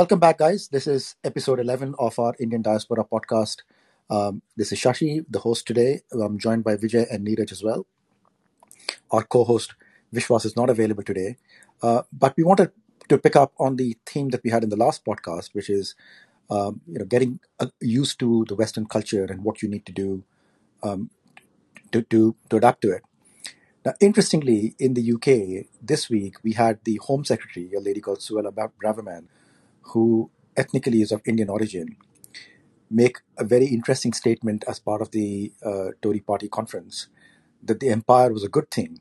Welcome back, guys. This is episode 11 of our Indian Diaspora podcast. Um, this is Shashi, the host today. I'm joined by Vijay and Neeraj as well. Our co host, Vishwas, is not available today. Uh, but we wanted to pick up on the theme that we had in the last podcast, which is um, you know getting uh, used to the Western culture and what you need to do um, to, to, to adapt to it. Now, interestingly, in the UK this week, we had the Home Secretary, a lady called Suella Braverman, who ethnically is of Indian origin, make a very interesting statement as part of the uh, Tory party conference that the empire was a good thing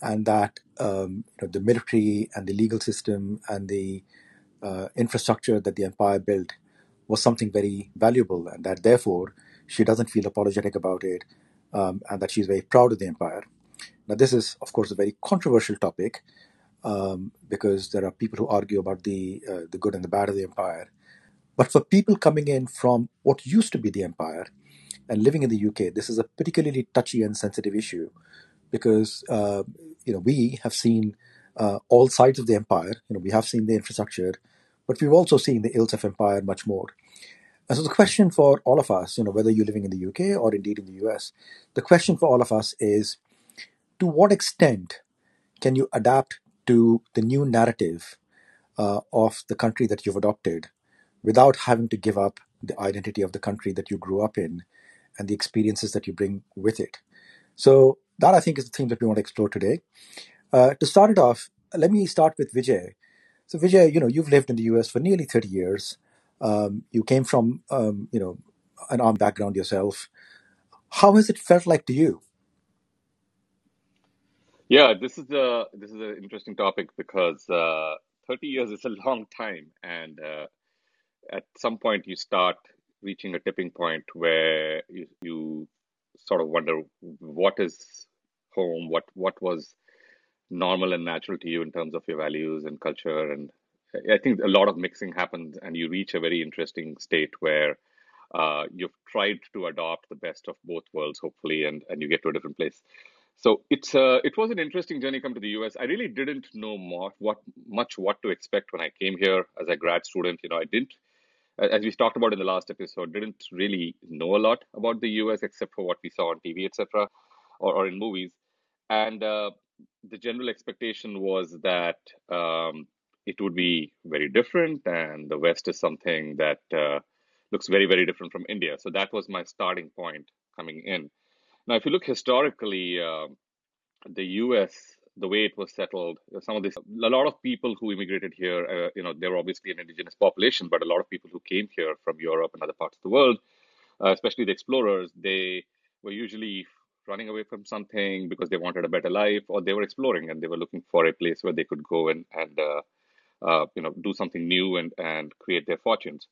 and that um, you know, the military and the legal system and the uh, infrastructure that the empire built was something very valuable and that therefore she doesn't feel apologetic about it um, and that she's very proud of the empire. Now, this is, of course, a very controversial topic um, because there are people who argue about the uh, the good and the bad of the empire. But for people coming in from what used to be the empire and living in the UK, this is a particularly touchy and sensitive issue because uh, you know we have seen uh, all sides of the empire. You know we have seen the infrastructure, but we've also seen the ills of empire much more. And so the question for all of us, you know, whether you're living in the UK or indeed in the US, the question for all of us is, to what extent can you adapt to the new narrative uh, of the country that you've adopted without having to give up the identity of the country that you grew up in and the experiences that you bring with it. So, that I think is the theme that we want to explore today. Uh, to start it off, let me start with Vijay. So, Vijay, you know, you've lived in the US for nearly 30 years. Um, you came from, um, you know, an armed background yourself. How has it felt like to you? Yeah, this is a this is an interesting topic because uh, 30 years is a long time, and uh, at some point you start reaching a tipping point where you, you sort of wonder what is home, what what was normal and natural to you in terms of your values and culture, and I think a lot of mixing happens, and you reach a very interesting state where uh, you've tried to adopt the best of both worlds, hopefully, and and you get to a different place. So it's uh, it was an interesting journey come to the US. I really didn't know more, what much what to expect when I came here as a grad student. You know, I didn't, as we talked about in the last episode, didn't really know a lot about the US except for what we saw on TV, etc., or, or in movies. And uh, the general expectation was that um, it would be very different, and the West is something that uh, looks very very different from India. So that was my starting point coming in. Now, if you look historically, uh, the U.S. the way it was settled, some of this, a lot of people who immigrated here, uh, you know, they were obviously an indigenous population, but a lot of people who came here from Europe and other parts of the world, uh, especially the explorers, they were usually running away from something because they wanted a better life, or they were exploring and they were looking for a place where they could go and and uh, uh, you know do something new and and create their fortunes.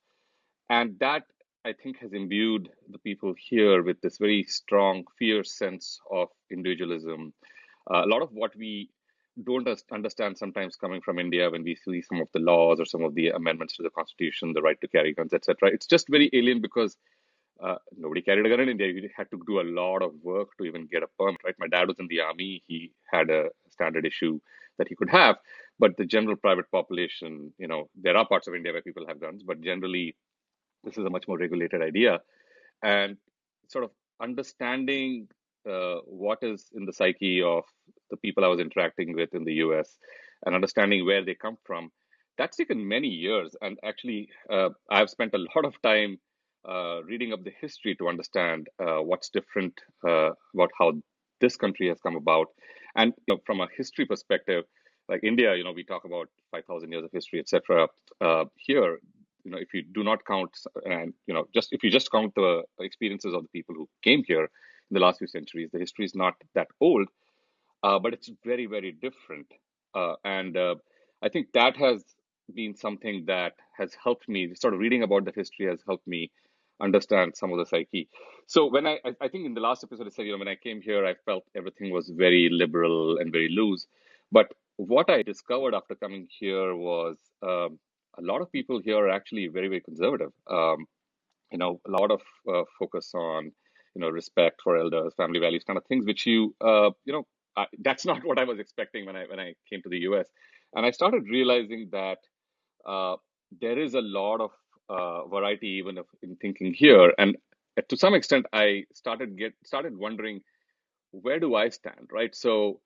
And that I think has imbued the people here with this very strong, fierce sense of individualism. Uh, a lot of what we don't understand sometimes coming from India when we see some of the laws or some of the amendments to the constitution, the right to carry guns, etc. It's just very alien because uh, nobody carried a gun in India. You had to do a lot of work to even get a permit. Right? My dad was in the army. He had a standard issue that he could have, but the general private population, you know, there are parts of India where people have guns, but generally this is a much more regulated idea. And sort of understanding uh, what is in the psyche of the people i was interacting with in the us and understanding where they come from that's taken many years. And actually uh, i've spent a lot of time uh, reading up the history to understand uh, what's different uh, about how this country has come about. And you know, from a history perspective like india you know we talk about 5000 years of history etc uh, here you know if you do not count and you know just if you just count the experiences of the people who came here in the last few centuries the history is not that old uh, but it's very very different. Uh, and uh, i think that has been something that has helped me sort of reading about the history has helped me understand some of the psyche. So when i i think in the last episode i said you know when i came here i felt everything was very liberal and very loose. But what i discovered after coming here was um, a lot of people here are actually very, very conservative. Um, you know, a lot of uh, focus on, you know, respect for elders, family values, kind of things, which you, uh, you know, I, that's not what I was expecting when I when I came to the U.S. And I started realizing that uh, there is a lot of uh, variety even of, in thinking here, and to some extent, I started get started wondering where do I stand, right? So.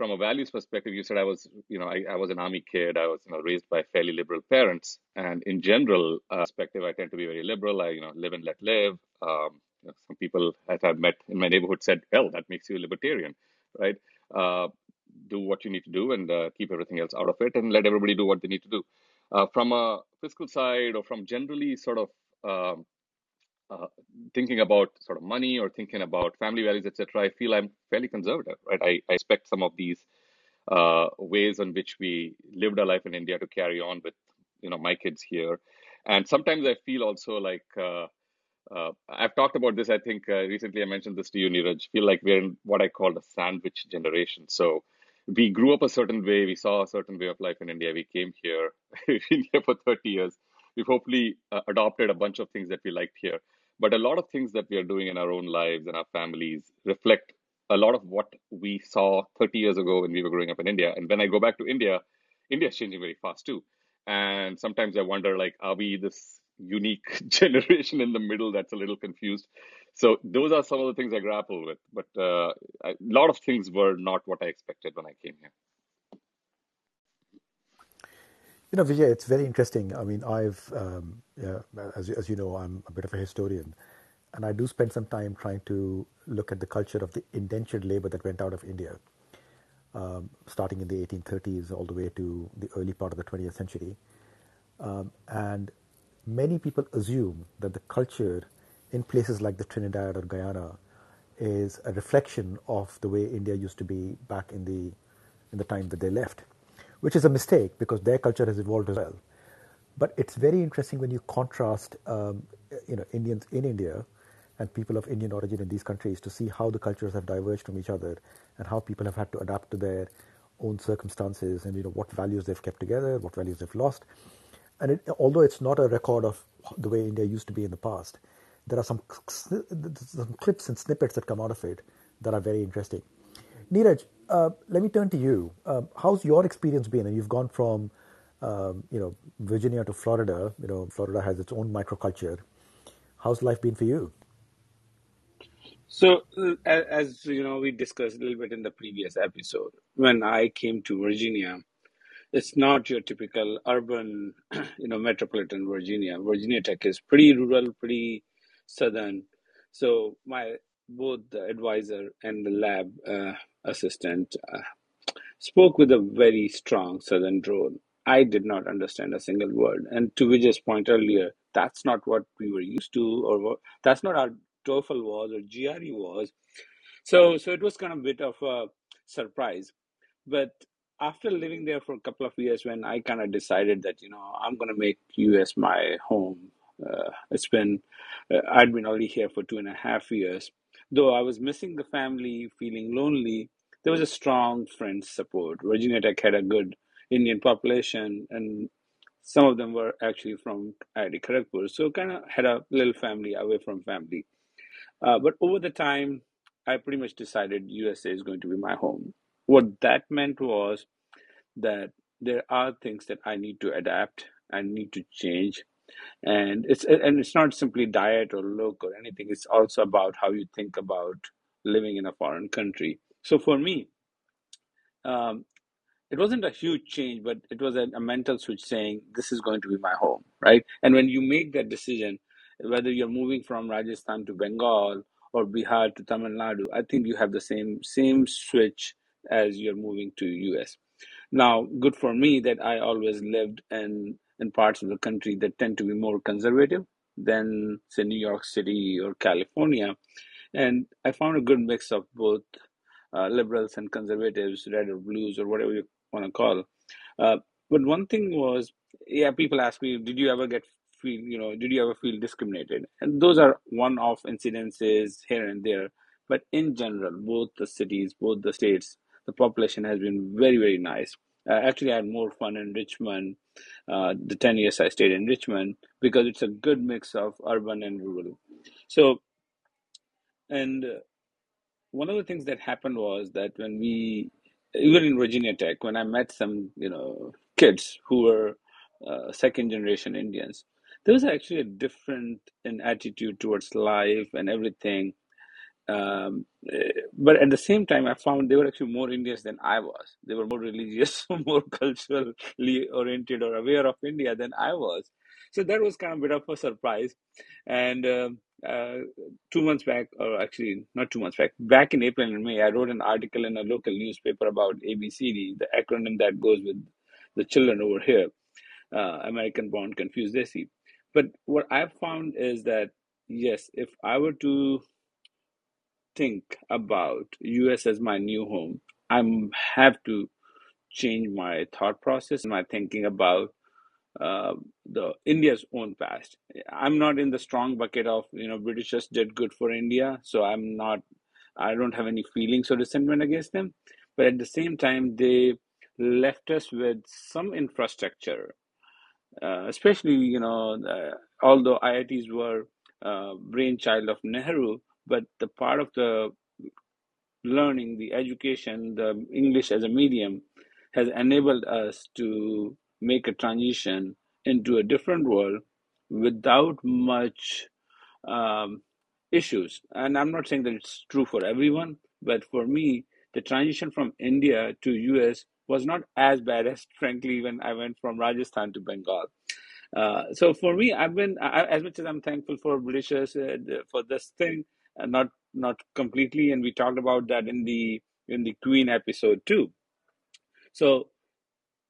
From a values perspective, you said I was, you know, I, I was an army kid. I was, you know, raised by fairly liberal parents, and in general uh, perspective, I tend to be very liberal. I, you know, live and let live. Um, you know, some people that I've met in my neighborhood said, "Hell, that makes you a libertarian," right? Uh, do what you need to do and uh, keep everything else out of it, and let everybody do what they need to do. Uh, from a fiscal side, or from generally sort of um, uh, thinking about sort of money or thinking about family values, etc., I feel I'm fairly conservative, right? I, I expect some of these uh, ways in which we lived our life in India to carry on with, you know, my kids here. And sometimes I feel also like uh, uh, I've talked about this. I think uh, recently I mentioned this to you, Neeraj. Feel like we're in what I call the sandwich generation. So we grew up a certain way. We saw a certain way of life in India. We came here, been here for 30 years. We've hopefully adopted a bunch of things that we liked here but a lot of things that we are doing in our own lives and our families reflect a lot of what we saw 30 years ago when we were growing up in India. And when I go back to India, India is changing very fast too. And sometimes I wonder, like, are we this unique generation in the middle that's a little confused? So those are some of the things I grapple with. But uh, a lot of things were not what I expected when I came here. You know, Vijay, it's very interesting. I mean, I've, um, yeah, as, as you know, I'm a bit of a historian, and I do spend some time trying to look at the culture of the indentured labor that went out of India, um, starting in the 1830s all the way to the early part of the 20th century. Um, and many people assume that the culture in places like the Trinidad or Guyana is a reflection of the way India used to be back in the in the time that they left which is a mistake because their culture has evolved as well. But it's very interesting when you contrast, um, you know, Indians in India and people of Indian origin in these countries to see how the cultures have diverged from each other and how people have had to adapt to their own circumstances and you know what values they've kept together, what values they've lost. And it, although it's not a record of the way India used to be in the past, there are some, some clips and snippets that come out of it that are very interesting. Neeraj, uh, let me turn to you. Um, how's your experience been? And you've gone from, um, you know, Virginia to Florida. You know, Florida has its own microculture. How's life been for you? So, uh, as you know, we discussed a little bit in the previous episode. When I came to Virginia, it's not your typical urban, you know, metropolitan Virginia. Virginia Tech is pretty rural, pretty southern. So my both the advisor and the lab uh, assistant uh, spoke with a very strong southern drawl. I did not understand a single word. And to Vijay's point earlier, that's not what we were used to, or what, that's not our TOEFL was or GRE was. So, so it was kind of a bit of a surprise. But after living there for a couple of years, when I kind of decided that you know I'm going to make US my home, uh, it's been uh, I'd been already here for two and a half years. Though I was missing the family, feeling lonely, there was a strong friend support. Virginia Tech had a good Indian population, and some of them were actually from IIT Kharagpur, so kind of had a little family away from family. Uh, but over the time, I pretty much decided USA is going to be my home. What that meant was that there are things that I need to adapt, I need to change, and it's and it's not simply diet or look or anything. It's also about how you think about living in a foreign country. So for me um, it wasn't a huge change but it was a, a mental switch saying this is going to be my home right? And when you make that decision whether you're moving from rajasthan to bengal or bihar to tamil nadu i think you have the same same switch as you're moving to us now good for me that i always lived in in parts of the country that tend to be more conservative than, say, New York City or California. And I found a good mix of both uh, liberals and conservatives, red or blues, or whatever you want to call. Uh, but one thing was, yeah, people ask me, did you ever get feel, you know, did you ever feel discriminated? And those are one-off incidences here and there. But in general, both the cities, both the states, the population has been very, very nice. Uh, actually, I had more fun in Richmond uh, the 10 years I stayed in Richmond because it's a good mix of urban and rural. So, and uh, one of the things that happened was that when we, even in Virginia Tech, when I met some, you know, kids who were uh, second generation Indians, there was actually a different in attitude towards life and everything. Um, eh, but at the same time, I found they were actually more Indians than I was. They were more religious, more culturally oriented or aware of India than I was. So that was kind of a bit of a surprise. And um uh, two months back, or actually not two months back, back in April and May, I wrote an article in a local newspaper about ABCD, the acronym that goes with the children over here, uh, American Born Confused Desi. But what I've found is that yes, if I were to think about US as my new home, I have to change my thought process, and my thinking about uh, the India's own past. I'm not in the strong bucket of you know Britishers did good for India, so I'm not. I don't have any feelings or resentment against them, but at the same time, they left us with some infrastructure, uh, especially you know, uh, although IITs were brainchild of Nehru, but the part of the learning, the education, the English as a medium has enabled us to make a transition into a different world without much um, issues. And I'm not saying that it's true for everyone, but for me, the transition from India to US was not as bad as, frankly, when I went from Rajasthan to Bengal. Uh, so for me, I've been I, as much as I'm thankful for Britishers uh, for this thing, not not completely, and we talked about that in the in the Queen episode too. So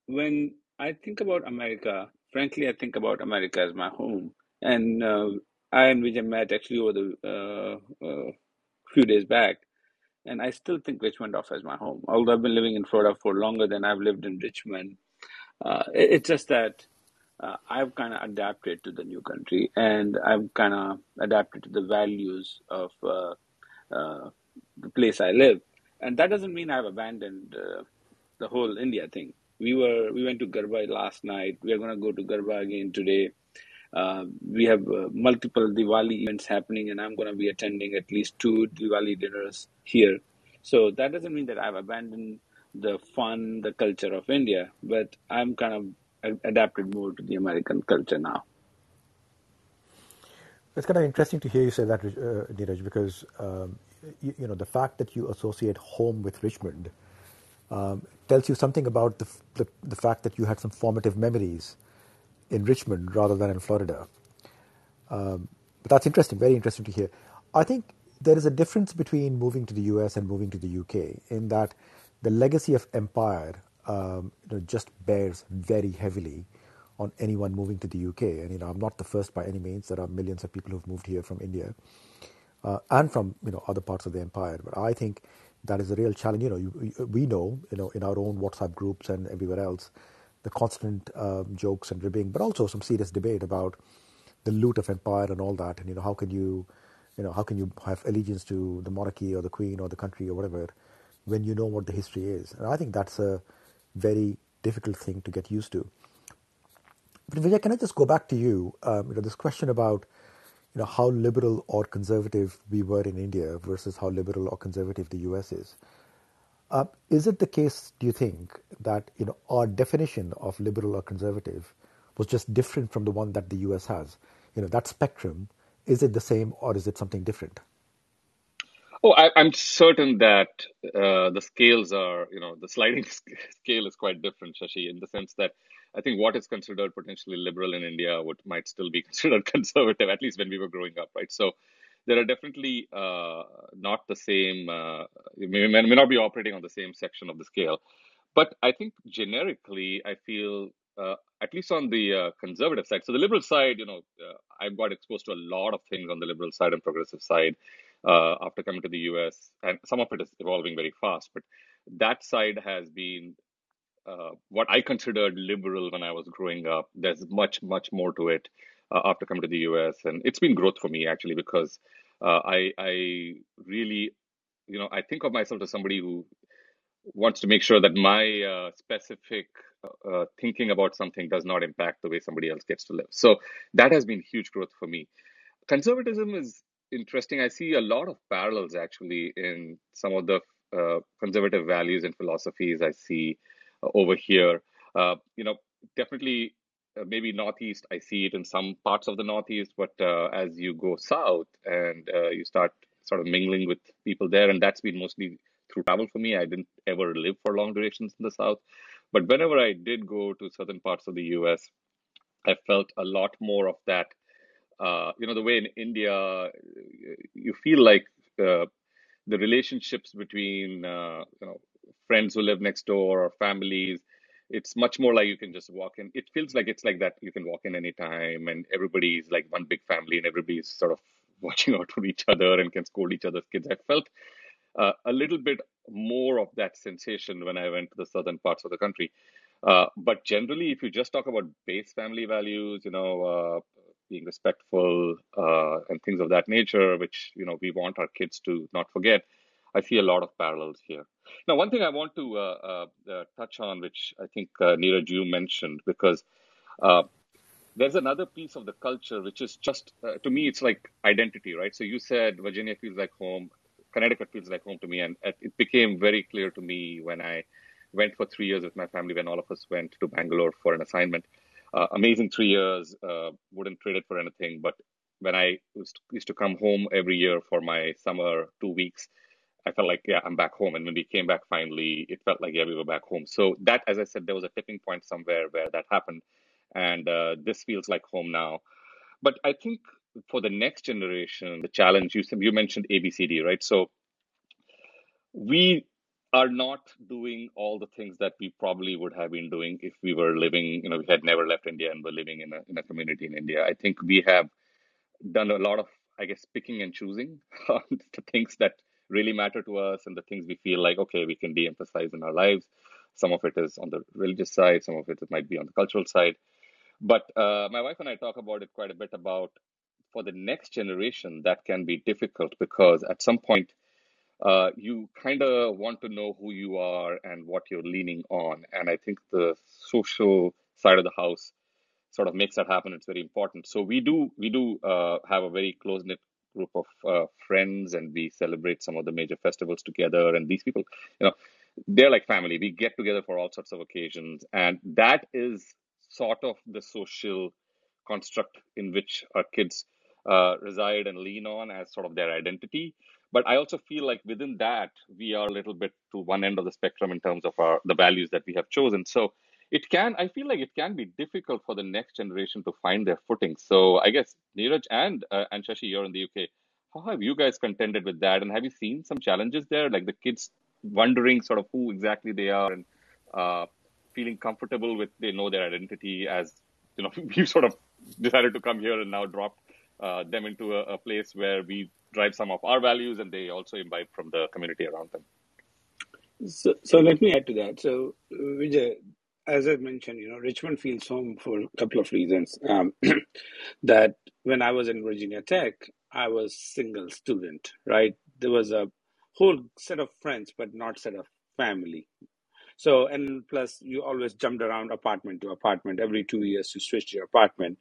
when I think about America, frankly, I think about America as my home. And uh, I and Vijay met actually over the uh, uh, few days back, and I still think Richmond off as my home. Although I've been living in Florida for longer than I've lived in Richmond, uh, it, it's just that uh, I've kind of adapted to the new country, and I've kind of adapted to the values of uh, uh, the place I live. And that doesn't mean I've abandoned uh, the whole India thing. We were we went to Garba last night. We are going to go to Garba again today. Uh, we have uh, multiple Diwali events happening, and I'm going to be attending at least two Diwali dinners here. So that doesn't mean that I've abandoned the fun, the culture of India, but I'm kind of adapted more to the American culture now. It's kind of interesting to hear you say that, uh, Neeraj, because um, you, you know the fact that you associate home with Richmond um, tells you something about the, the the fact that you had some formative memories in Richmond rather than in Florida. Um, but that's interesting, very interesting to hear. I think there is a difference between moving to the US and moving to the UK in that the legacy of empire um, you know, just bears very heavily on anyone moving to the UK. And you know, I'm not the first by any means. There are millions of people who've moved here from India uh, and from you know other parts of the empire. But I think that is a real challenge. You know, you, we know you know in our own WhatsApp groups and everywhere else the constant um, jokes and ribbing, but also some serious debate about the loot of empire and all that. And you know, how can you, you know, how can you have allegiance to the monarchy or the queen or the country or whatever when you know what the history is? And I think that's a very difficult thing to get used to. But Vijay, can I just go back to you? Um, you know, this question about you know how liberal or conservative we were in India versus how liberal or conservative the US is. Uh, is it the case, do you think, that you know our definition of liberal or conservative was just different from the one that the US has? You know, that spectrum, is it the same or is it something different? Oh, I, I'm certain that uh, the scales are, you know, the sliding scale is quite different, Shashi, in the sense that I think what is considered potentially liberal in India would might still be considered conservative, at least when we were growing up, right? So there are definitely uh, not the same, uh, may, may may not be operating on the same section of the scale. But I think generically, I feel, uh, at least on the uh, conservative side, so the liberal side, you know, uh, I've got exposed to a lot of things on the liberal side and progressive side uh, after coming to the US, and some of it is evolving very fast. But that side has been uh, what I considered liberal when I was growing up. There's much, much more to it uh, after coming to the US, and it's been growth for me actually because uh, I, I really, you know, I think of myself as somebody who wants to make sure that my uh, specific uh, thinking about something does not impact the way somebody else gets to live. So that has been huge growth for me. Conservatism is interesting. I see a lot of parallels actually in some of the uh, conservative values and philosophies I see uh, over here. Uh, you know, definitely uh, maybe northeast i see it in some parts of the northeast but uh, as you go south and you start sort of mingling with people there and that's been mostly through travel for me i didn't ever live for long durations in the south but whenever i did go to southern parts of the us i felt a lot more of that uh, you know the way in india you feel like uh, the relationships between uh, you know friends who live next door or families it's much more like you can just walk in. It feels like it's like that you can walk in anytime and everybody's like one big family and everybody's sort of watching out for each other and can scold each other's kids. I felt uh, a little bit more of that sensation when i went to the southern parts of the country. Uh, but generally if you just talk about base family values you know uh, being respectful uh, and things of that nature which you know we want our kids to not forget i see a lot of parallels here now, one thing I want to uh, uh, uh, touch on, which I think uh, Neeraj you mentioned, because uh, there's another piece of the culture which is just uh, to me it's like identity, right? So you said Virginia feels like home, Connecticut feels like home to me, and it became very clear to me when I went for three years with my family when all of us went to Bangalore for an assignment. Uh, amazing three years, uh, wouldn't trade it for anything. But when I used to come home every year for my summer two weeks, I felt like, yeah, I'm back home. And when we came back finally, it felt like, yeah, we were back home. So that, as I said, there was a tipping point somewhere where that happened. And uh, this feels like home now. But I think for the next generation, the challenge, you, you mentioned ABCD, right? So we are not doing all the things that we probably would have been doing if we were living, you know, we had never left India and were living in a, in a community in India. I think we have done a lot of, I guess, picking and choosing the things that really matter to us and the things we feel like, okay, we can de emphasize in our lives. Some of it is on the religious side, some of it, might be on the cultural side. But uh, my wife and I talk about it quite a bit about for the next generation, that can be difficult because at some point, uh, you kind of want to know who you are and what you're leaning on. And I think the social side of the house sort of makes that happen. It's very important. So we do we do uh, have a very close knit group of uh, friends and we celebrate some of the major festivals together and these people you know they're like family we get together for all sorts of occasions and that is sort of the social construct in which our kids uh, reside and lean on as sort of their identity but i also feel like within that we are a little bit to one end of the spectrum in terms of our the values that we have chosen. So it can i feel like it can be difficult for the next generation to find their footing. So i guess neeraj and uh, and shashi you're in the uk how have you guys contended with that? And have you seen some challenges there? Like the kids wondering sort of who exactly they are and uh, feeling comfortable with they know their identity as you know we've sort of decided to come here and now drop uh, them into a, a place where we drive some of our values and they also imbibe from the community around them So, so let me add to that. So, Vijay, as I mentioned, you know, Richmond feels home for a couple of reasons. Um, that when I was in Virginia Tech, I was single student, right? There was a whole set of friends, but not set of family. So, and plus, you always jumped around apartment to apartment every two years to switch your apartment.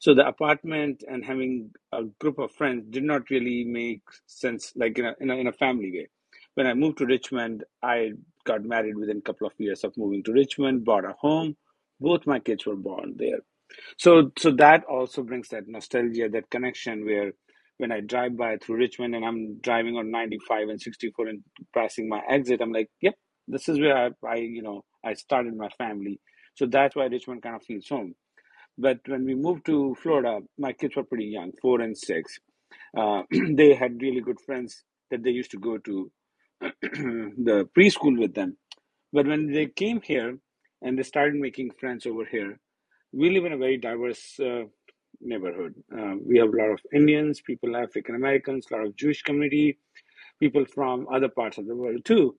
So, the apartment and having a group of friends did not really make sense, like in a, in a, in a family way. When I moved to Richmond, I got married within a couple of years of moving to Richmond, bought a home. Both my kids were born there. So, so that also brings that nostalgia, that connection where when I drive by through Richmond and I'm driving on 95 and 64 and passing my exit, I'm like, yep, this is where I, I you know, I started my family. So that's why Richmond kind of feels home. But when we moved to Florida, my kids were pretty young, four and six. Uh, they had really good friends that they used to go to the preschool with them. But when they came here and they started making friends over here, we live in a very diverse uh, neighborhood. Uh, we have a lot of Indians, people, African Americans, a lot of Jewish community, people from other parts of the world too.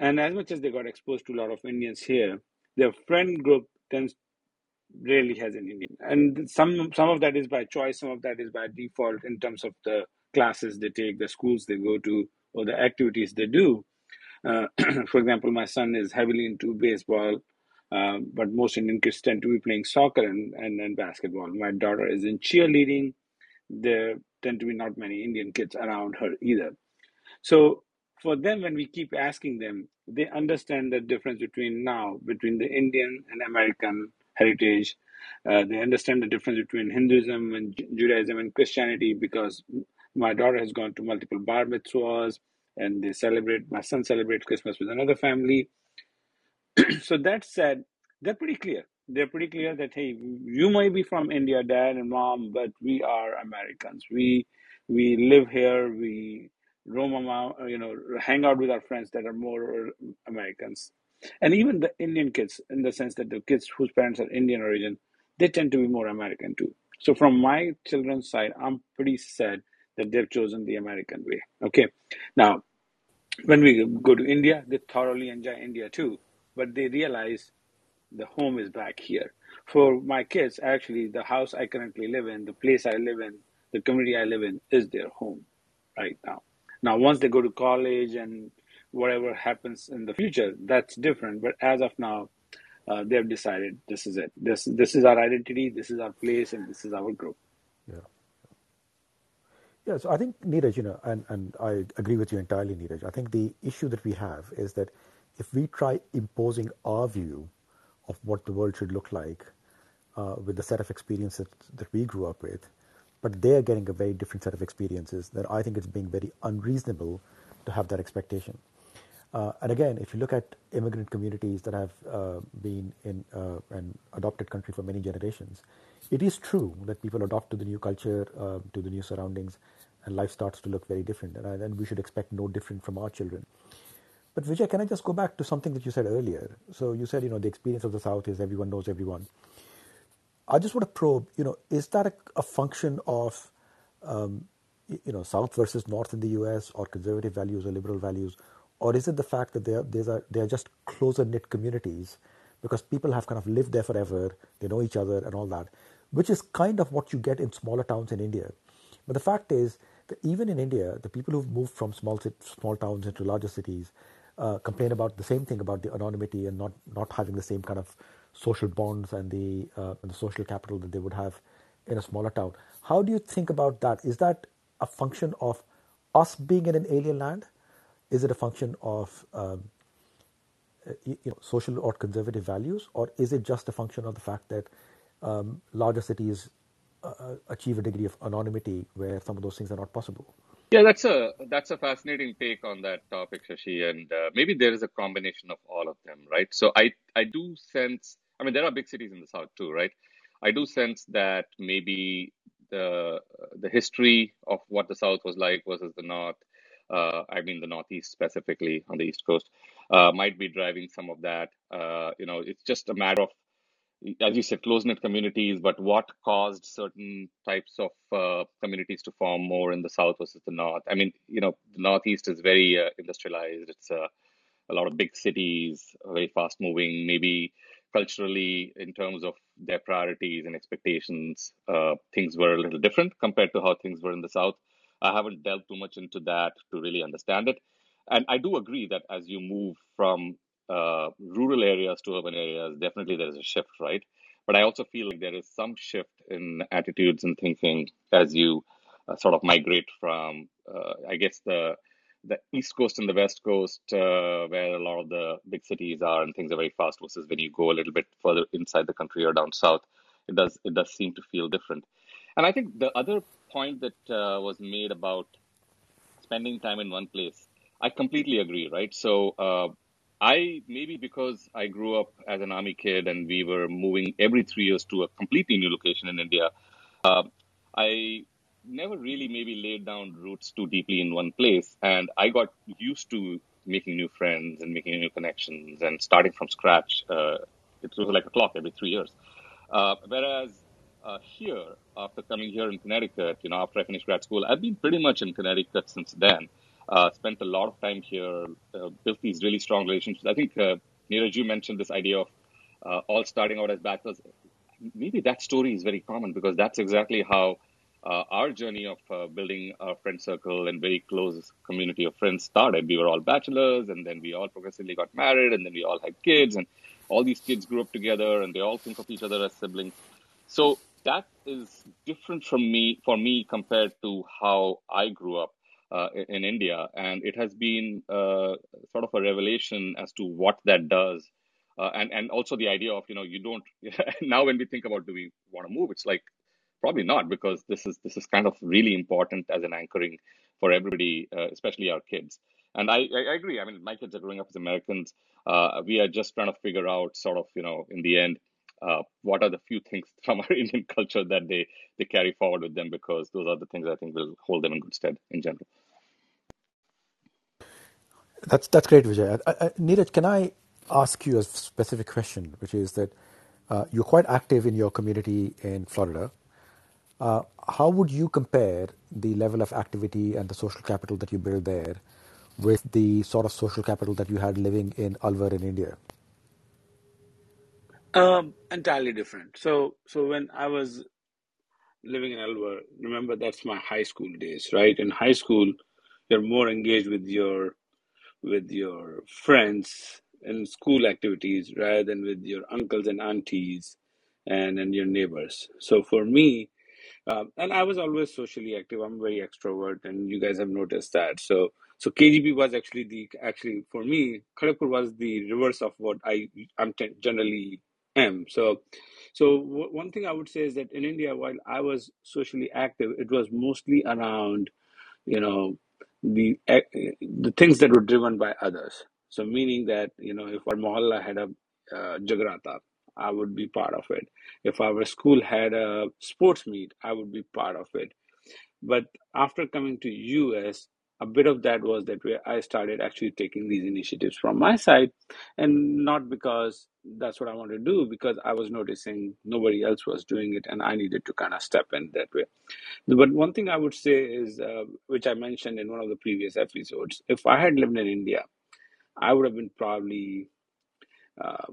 And as much as they got exposed to a lot of Indians here, their friend group tends rarely has an Indian. And some some of that is by choice, some of that is by default in terms of the classes they take, the schools they go to, or the activities they do. Uh, for example, my son is heavily into baseball, uh, but most Indian kids tend to be playing soccer and, and, and basketball. My daughter is in cheerleading. There tend to be not many Indian kids around her either. So for them, when we keep asking them, they understand the difference between now, between the Indian and American heritage. Uh, they understand the difference between Hinduism and Judaism and Christianity because my daughter has gone to multiple bar mitzvahs and they celebrate, my son celebrates Christmas with another family. so that said, they're pretty clear. They're pretty clear that hey, you might be from India, dad and mom, but we are Americans. We we live here. We roam around, you know, hang out with our friends that are more Americans, and even the Indian kids, in the sense that the kids whose parents are Indian origin, they tend to be more American too. So from my children's side, I'm pretty sad that they've chosen the American way. Okay, now when we go to India, they thoroughly enjoy India too, but they realize the home is back here. For my kids, actually, the house I currently live in, the place I live in, the community I live in is their home right now. Now, once they go to college and whatever happens in the future, that's different. But as of now, uh, they have decided this is it. This this is our identity. This is our place, and this is our group. Yeah. Yeah, so I think Neeraj, you know, and, and I agree with you entirely, Neeraj. I think the issue that we have is that if we try imposing our view of what the world should look like uh, with the set of experiences that we grew up with, but they're getting a very different set of experiences, then I think it's being very unreasonable to have that expectation. Uh, and again, if you look at immigrant communities that have uh, been in uh, an adopted country for many generations, it is true that people adopt to the new culture, uh, to the new surroundings, and life starts to look very different. And then we should expect no different from our children. But Vijay, can I just go back to something that you said earlier? So you said, you know, the experience of the South is everyone knows everyone. I just want to probe, you know, is that a, a function of, um, you know, South versus North in the U.S. or conservative values or liberal values, or is it the fact that they are, they are, they are just closer knit communities because people have kind of lived there forever, they know each other and all that, which is kind of what you get in smaller towns in India. But the fact is that even in India, the people who've moved from small small towns into larger cities uh, complain about the same thing about the anonymity and not not having the same kind of social bonds and the uh, and the social capital that they would have in a smaller town. How do you think about that? Is that a function of us being in an alien land? Is it a function of um, you know, social or conservative values, or is it just a function of the fact that um, larger cities uh, uh, achieve a degree of anonymity where some of those things are not possible? Yeah, that's a that's a fascinating take on that topic, Shashi, and uh, maybe there is a combination of all of them, right? So I I do sense, I mean, there are big cities in the south too, right? I do sense that maybe the the history of what the south was like versus the north, uh, I mean the northeast specifically on the east coast, uh, might be driving some of that. Uh, you know, it's just a matter of as you said, close knit communities, but what caused certain types of uh, communities to form more in the south versus the north? I mean, you know, the northeast is very uh, industrialized. It's uh, a lot of big cities, very fast moving. Maybe culturally, in terms of their priorities and expectations, things were a little different compared to how things were in the south. I haven't delved too much into that to really understand it. And I do agree that as you move from uh, rural areas to urban areas, definitely there is a shift, right? But I also feel like there is some shift in attitudes and thinking as you uh, sort of migrate from, uh, I guess, the the east coast and the west coast, uh, where a lot of the big cities are and things are very fast, versus when you go a little bit further inside the country or down south, it does it does seem to feel different. And I think the other point that uh, was made about spending time in one place, I completely agree, right? So uh, I maybe because I grew up as an army kid and we were moving every three years to a completely new location in India. Uh, I never really maybe laid down roots too deeply in one place, and I got used to making new friends and making new connections and starting from scratch. Uh, it was like a clock every three years. Uh, whereas uh, here, after coming here in Connecticut, you know, after I finished grad school, I've been pretty much in Connecticut since then uh, spent a lot of time here, uh, built these really strong relationships. I think uh, Neeraj, you mentioned this idea of uh, all starting out as bachelors. Maybe that story is very common because that's exactly how uh, our journey of uh, building our friend circle and very close community of friends started. We were all bachelors, and then we all progressively got married, and then we all had kids, and all these kids grew up together, and they all think of each other as siblings. So that is different from me for me compared to how I grew up uh, in India, and it has been uh, sort of a revelation as to what that does uh, and and also the idea of you know you don't now when we think about do we want to move, it's like probably not because this is this is kind of really important as an anchoring for everybody, uh, especially our kids. And I, I agree. I mean, my kids are growing up as Americans. Uh, we are just trying to figure out, sort of, you know, in the end, uh, what are the few things from our Indian culture that they they carry forward with them because those are the things I think will hold them in good stead in general. That's that's great, Vijay. I, Neeraj, can I ask you a specific question, which is that uh, you're quite active in your community in Florida. Uh, how would you compare the level of activity and the social capital that you build there with the sort of social capital that you had living in Alwar in India? Um, entirely different. So, so when I was living in Alwar, remember that's my high school days, right? In high school, you're more engaged with your with your friends in school activities rather than with your uncles and aunties and and your neighbors. So for me, um, and I was always socially active. I'm very extrovert, and you guys have noticed that. So, so KGP was actually the actually for me, Kharagpur was the reverse of what I I'm t- generally am. So, so w- one thing I would say is that in India, while I was socially active, it was mostly around you know the the things that were driven by others. So, meaning that you know if our mohalla had a uh, jagrata, I would be part of it. If our school had a sports meet, I would be part of it. But after coming to US, a bit of that was that where I started actually taking these initiatives from my side, and not because that's what I want to do, because I was noticing nobody else was doing it, and I needed to kind of step in that way. But one thing I would say is, uh, which I mentioned in one of the previous episodes, if I had lived in India, I would have been probably uh,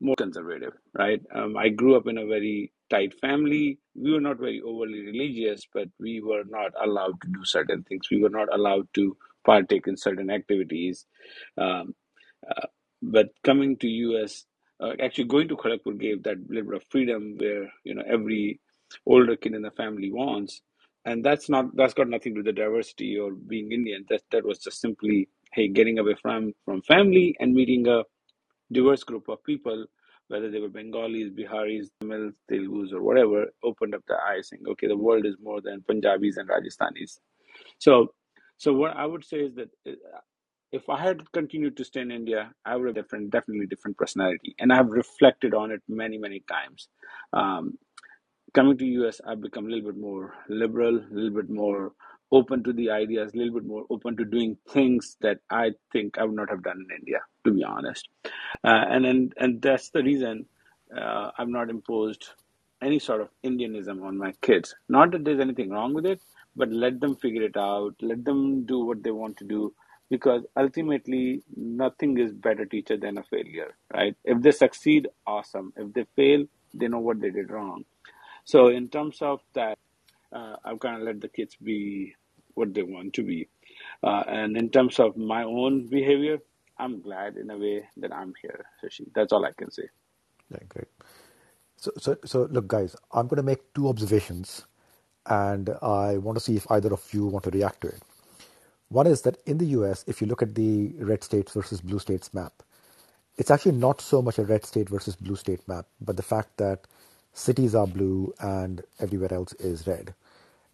more conservative, right? Um, I grew up in a very tight family. We were not very overly religious, but we were not allowed to do certain things. We were not allowed to partake in certain activities. Um, uh, but coming to US, uh, actually going to Kharagpur gave that little of freedom where you know every older kid in the family wants, and that's not that's got nothing to do with the diversity or being Indian. That that was just simply hey getting away from from family and meeting a diverse group of people, whether they were Bengalis, Biharis, Tamils, Telugus, or whatever, opened up their eyes saying, okay, the world is more than Punjabis and Rajasthanis. So, so what I would say is that uh, if I had continued to stay in India, I would have different, definitely different personality, and I've reflected on it many, many times. Um, coming to US, I've become a little bit more liberal, a little bit more open to the ideas, a little bit more open to doing things that I think I would not have done in India, to be honest. Uh, and and and that's the reason uh, I've not imposed any sort of Indianism on my kids. Not that there's anything wrong with it, but let them figure it out. Let them do what they want to do, because ultimately, nothing is better teacher than a failure, right? If they succeed, awesome. If they fail, they know what they did wrong. So in terms of that, uh, I've kind of let the kids be what they want to be. Uh, and in terms of my own behavior, I'm glad in a way that I'm here, Shashi. That's all I can say. Yeah, great. So, so, so look, guys, I'm going to make two observations, and I want to see if either of you want to react to it. One is that in the US, if you look at the red states versus blue states map, it's actually not so much a red state versus blue state map, but the fact that cities are blue and everywhere else is red.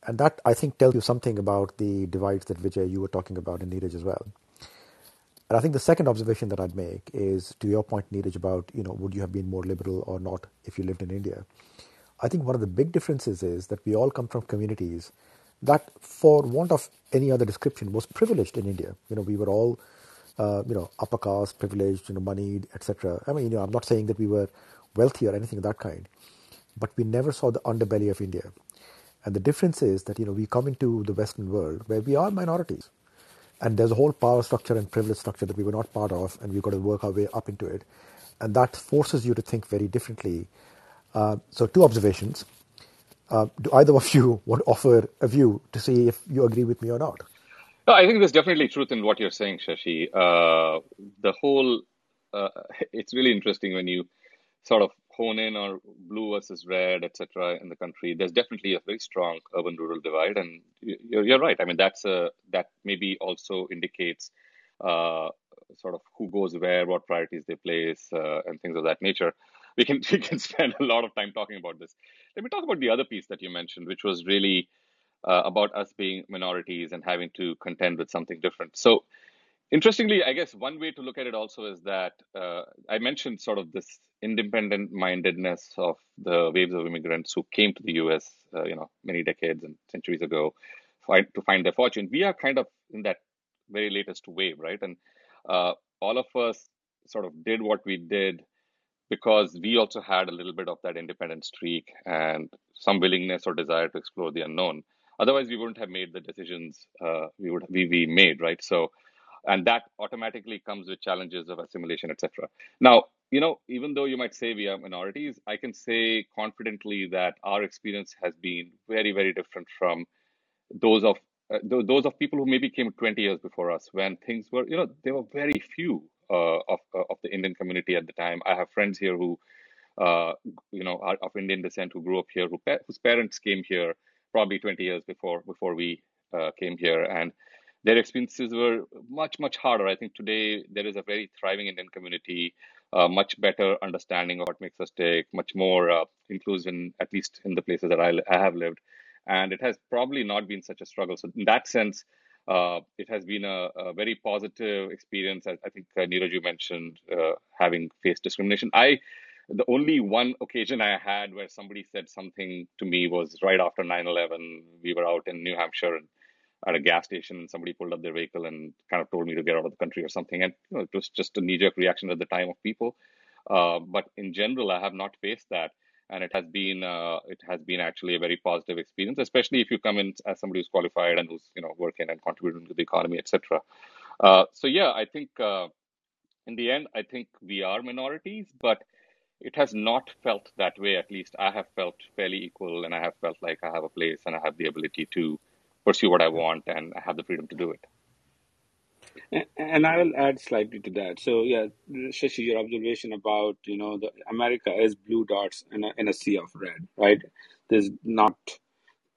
And that, I think, tells you something about the divides that Vijay, you were talking about in Neeraj as well. And I think the second observation that I'd make is to your point, Neeraj, about, you know, would you have been more liberal or not if you lived in India? I think one of the big differences is that we all come from communities that, for want of any other description, was privileged in India. You know, we were all, uh, you know, upper caste, privileged, you know, moneyed, etc. I mean, you know, I'm not saying that we were wealthy or anything of that kind, but we never saw the underbelly of India. And the difference is that, you know, we come into the Western world where we are minorities. And there's a whole power structure and privilege structure that we were not part of, and we've got to work our way up into it. And that forces you to think very differently. Uh, so, two observations. Uh, do either of you want to offer a view to see if you agree with me or not? No, I think there's definitely truth in what you're saying, Shashi. Uh, the whole, uh, it's really interesting when you sort of hone in on blue versus red, etc. in the country. There's definitely a very strong urban-rural divide, and you're, you're right. I mean, that's a that maybe also indicates uh, sort of who goes where, what priorities they place, uh, and things of that nature. We can we can spend a lot of time talking about this. Let me talk about the other piece that you mentioned, which was really uh, about us being minorities and having to contend with something different. So, interestingly, I guess one way to look at it also is that uh, I mentioned sort of this independent mindedness of the waves of immigrants who came to the U.S. Uh, you know many decades and centuries ago to find their fortune. We are kind of in that very latest wave, right? And uh, all of us sort of did what we did because we also had a little bit of that independent streak and some willingness or desire to explore the unknown. Otherwise, we wouldn't have made the decisions uh, we would we, we made, right? So, and that automatically comes with challenges of assimilation, etc. Now, you know, even though you might say we are minorities, I can say confidently that our experience has been very, very different from those of uh, those of people who maybe came 20 years before us when things were you know there were very few uh, of uh, of the Indian community at the time. I have friends here who uh, you know are of Indian descent who grew up here who whose parents came here probably 20 years before before we uh, came here and their experiences were much much harder. I think today there is a very thriving Indian community. Uh, much better understanding of what makes us tick, much more uh, inclusive, in, at least in the places that I, I have lived and it has probably not been such a struggle. So in that sense, uh, it has been a, a, very positive experience. I, I think uh, Neeraj, you mentioned uh, having faced discrimination. I the only one occasion I had where somebody said something to me was right after 9/11. We were out in New Hampshire and at a gas station, and somebody pulled up their vehicle and kind of told me to get out of the country or something. And you know, it was just a knee-jerk reaction at the time of people. Uh, but in general, I have not faced that and it has been uh, it has been actually a very positive experience, especially if you come in as somebody who's qualified and who's you know working and contributing to the economy, etc. Uh, so yeah, I think uh, in the end, I think we are minorities, but it has not felt that way. At least I have felt fairly equal, and I have felt like I have a place and I have the ability to pursue what I want, and I have the freedom to do it. And I will add slightly to that. So yeah, Shashi, your observation about you know the America is blue dots in a, in a sea of red, right? There's not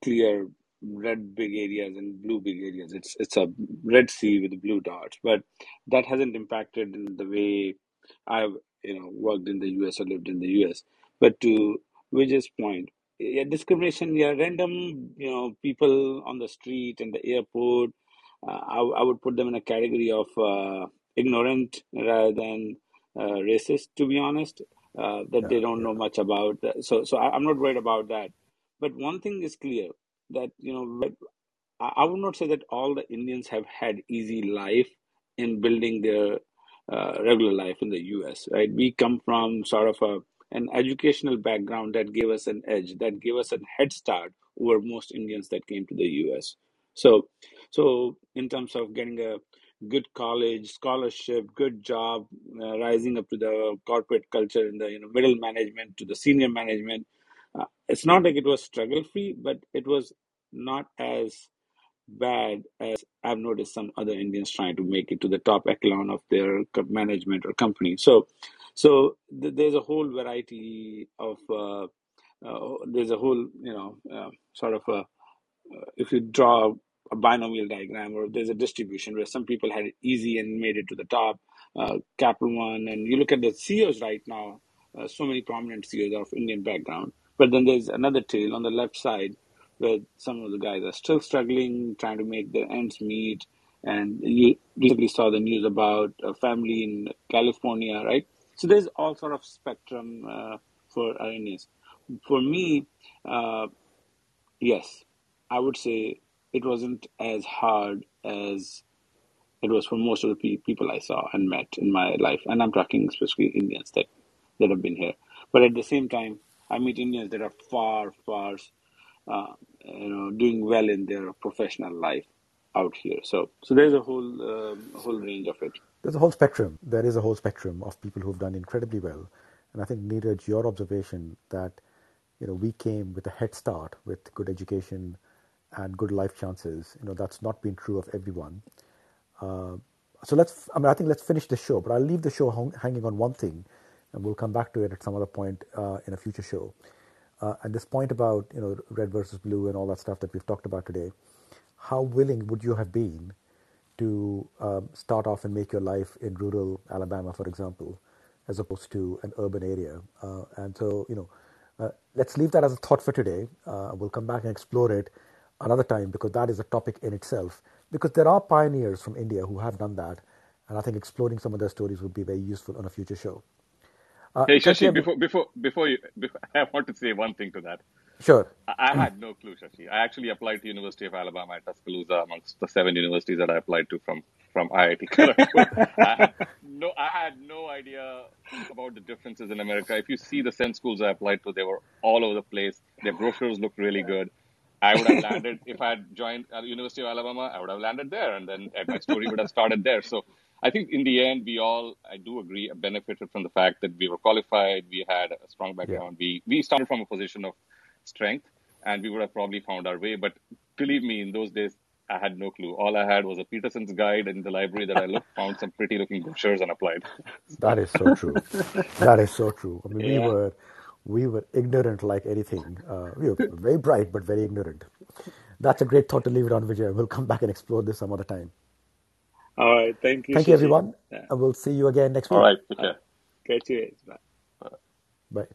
clear red big areas and blue big areas. It's it's a red sea with blue dots, but that hasn't impacted in the way I've you know worked in the U.S. or lived in the U.S. But to Vijay's point, yeah, discrimination, yeah, random you know people on the street and the airport uh, I, I would put them in a category of uh, ignorant rather than uh, racist, to be honest, uh, that they don't know much about. So, so I, I'm not worried about that. But one thing is clear that you know, I, I would not say that all the Indians have had easy life in building their uh, regular life in the U.S. Right? We come from sort of a an educational background that gave us an edge, that gave us a head start over most Indians that came to the U.S. So, so in terms of getting a good college, scholarship, good job, uh, rising up to the corporate culture in the you know middle management to the senior management, uh, it's not like it was struggle free, but it was not as bad as I've noticed some other Indians trying to make it to the top echelon of their management or company. So, so th- there's a whole variety of uh, uh, there's a whole you know uh, sort of a uh, if you draw a binomial diagram or there's a distribution where some people had it easy and made it to the top, uh, Capital One, and you look at the CEOs right now, uh, so many prominent CEOs of Indian background. But then there's another tail on the left side where some of the guys are still struggling, trying to make their ends meet. And you recently saw the news about a family in California, right? So there's all sort of spectrum uh, for Indians. For me, uh, yes, I would say it wasn't as hard as it was for most of the pe- people I saw and met in my life. And I'm talking especially Indians that, that have been here. But at the same time, I meet Indians that are far, far, uh, you know, doing well in their professional life out here. So, so there's a whole, um, whole range of it. There's a whole spectrum. There is a whole spectrum of people who've done incredibly well. And I think, Neeraj, your observation that, you know, we came with a head start with good education, and good life chances. You know, that's not been true of everyone. Uh, so let's, I mean, I think let's finish the show, but I'll leave the show hung, hanging on one thing, and we'll come back to it at some other point uh, in a future show. Uh, and this point about you know red versus blue and all that stuff that we've talked about today, how willing would you have been to um, start off and make your life in rural Alabama, for example, as opposed to an urban area. Uh, and so, you know, uh, let's leave that as a thought for today. Uh, we'll come back and explore it another time because that is a topic in itself. Because there are pioneers from India who have done that, and I think exploring some of their stories would be very useful on a future show. Uh, hey, Shashi, before before before you, before, I want to say one thing to that. Sure. I, had mm. no clue, Shashi. I actually applied to University of Alabama at Tuscaloosa amongst the seven universities that I applied to from from IIT Kharagpur. I had no, I had no idea about the differences in America. If you see the SEND schools I applied to, they were all over the place. Their brochures looked really good. I would have landed if I had joined the University of Alabama. I would have landed there, and then my story would have started there. So I think in the end, we all, I do agree, benefited from the fact that we were qualified, we had a strong background, yeah. we we started from a position of strength, and we would have probably found our way. But believe me, in those days, I had no clue. All I had was a Peterson's guide in the library that I looked, found some pretty looking brochures and applied. That is so true. that is so true. I mean, yeah. we were we were ignorant like anything. Uh, we were very bright, but very ignorant. That's a great thought to leave it on, Vijay. We'll come back and explore this some other time. All right. Thank you. Thank you, everyone. Yeah. And we'll see you again next week. All right. Okay. Catch you. Bye.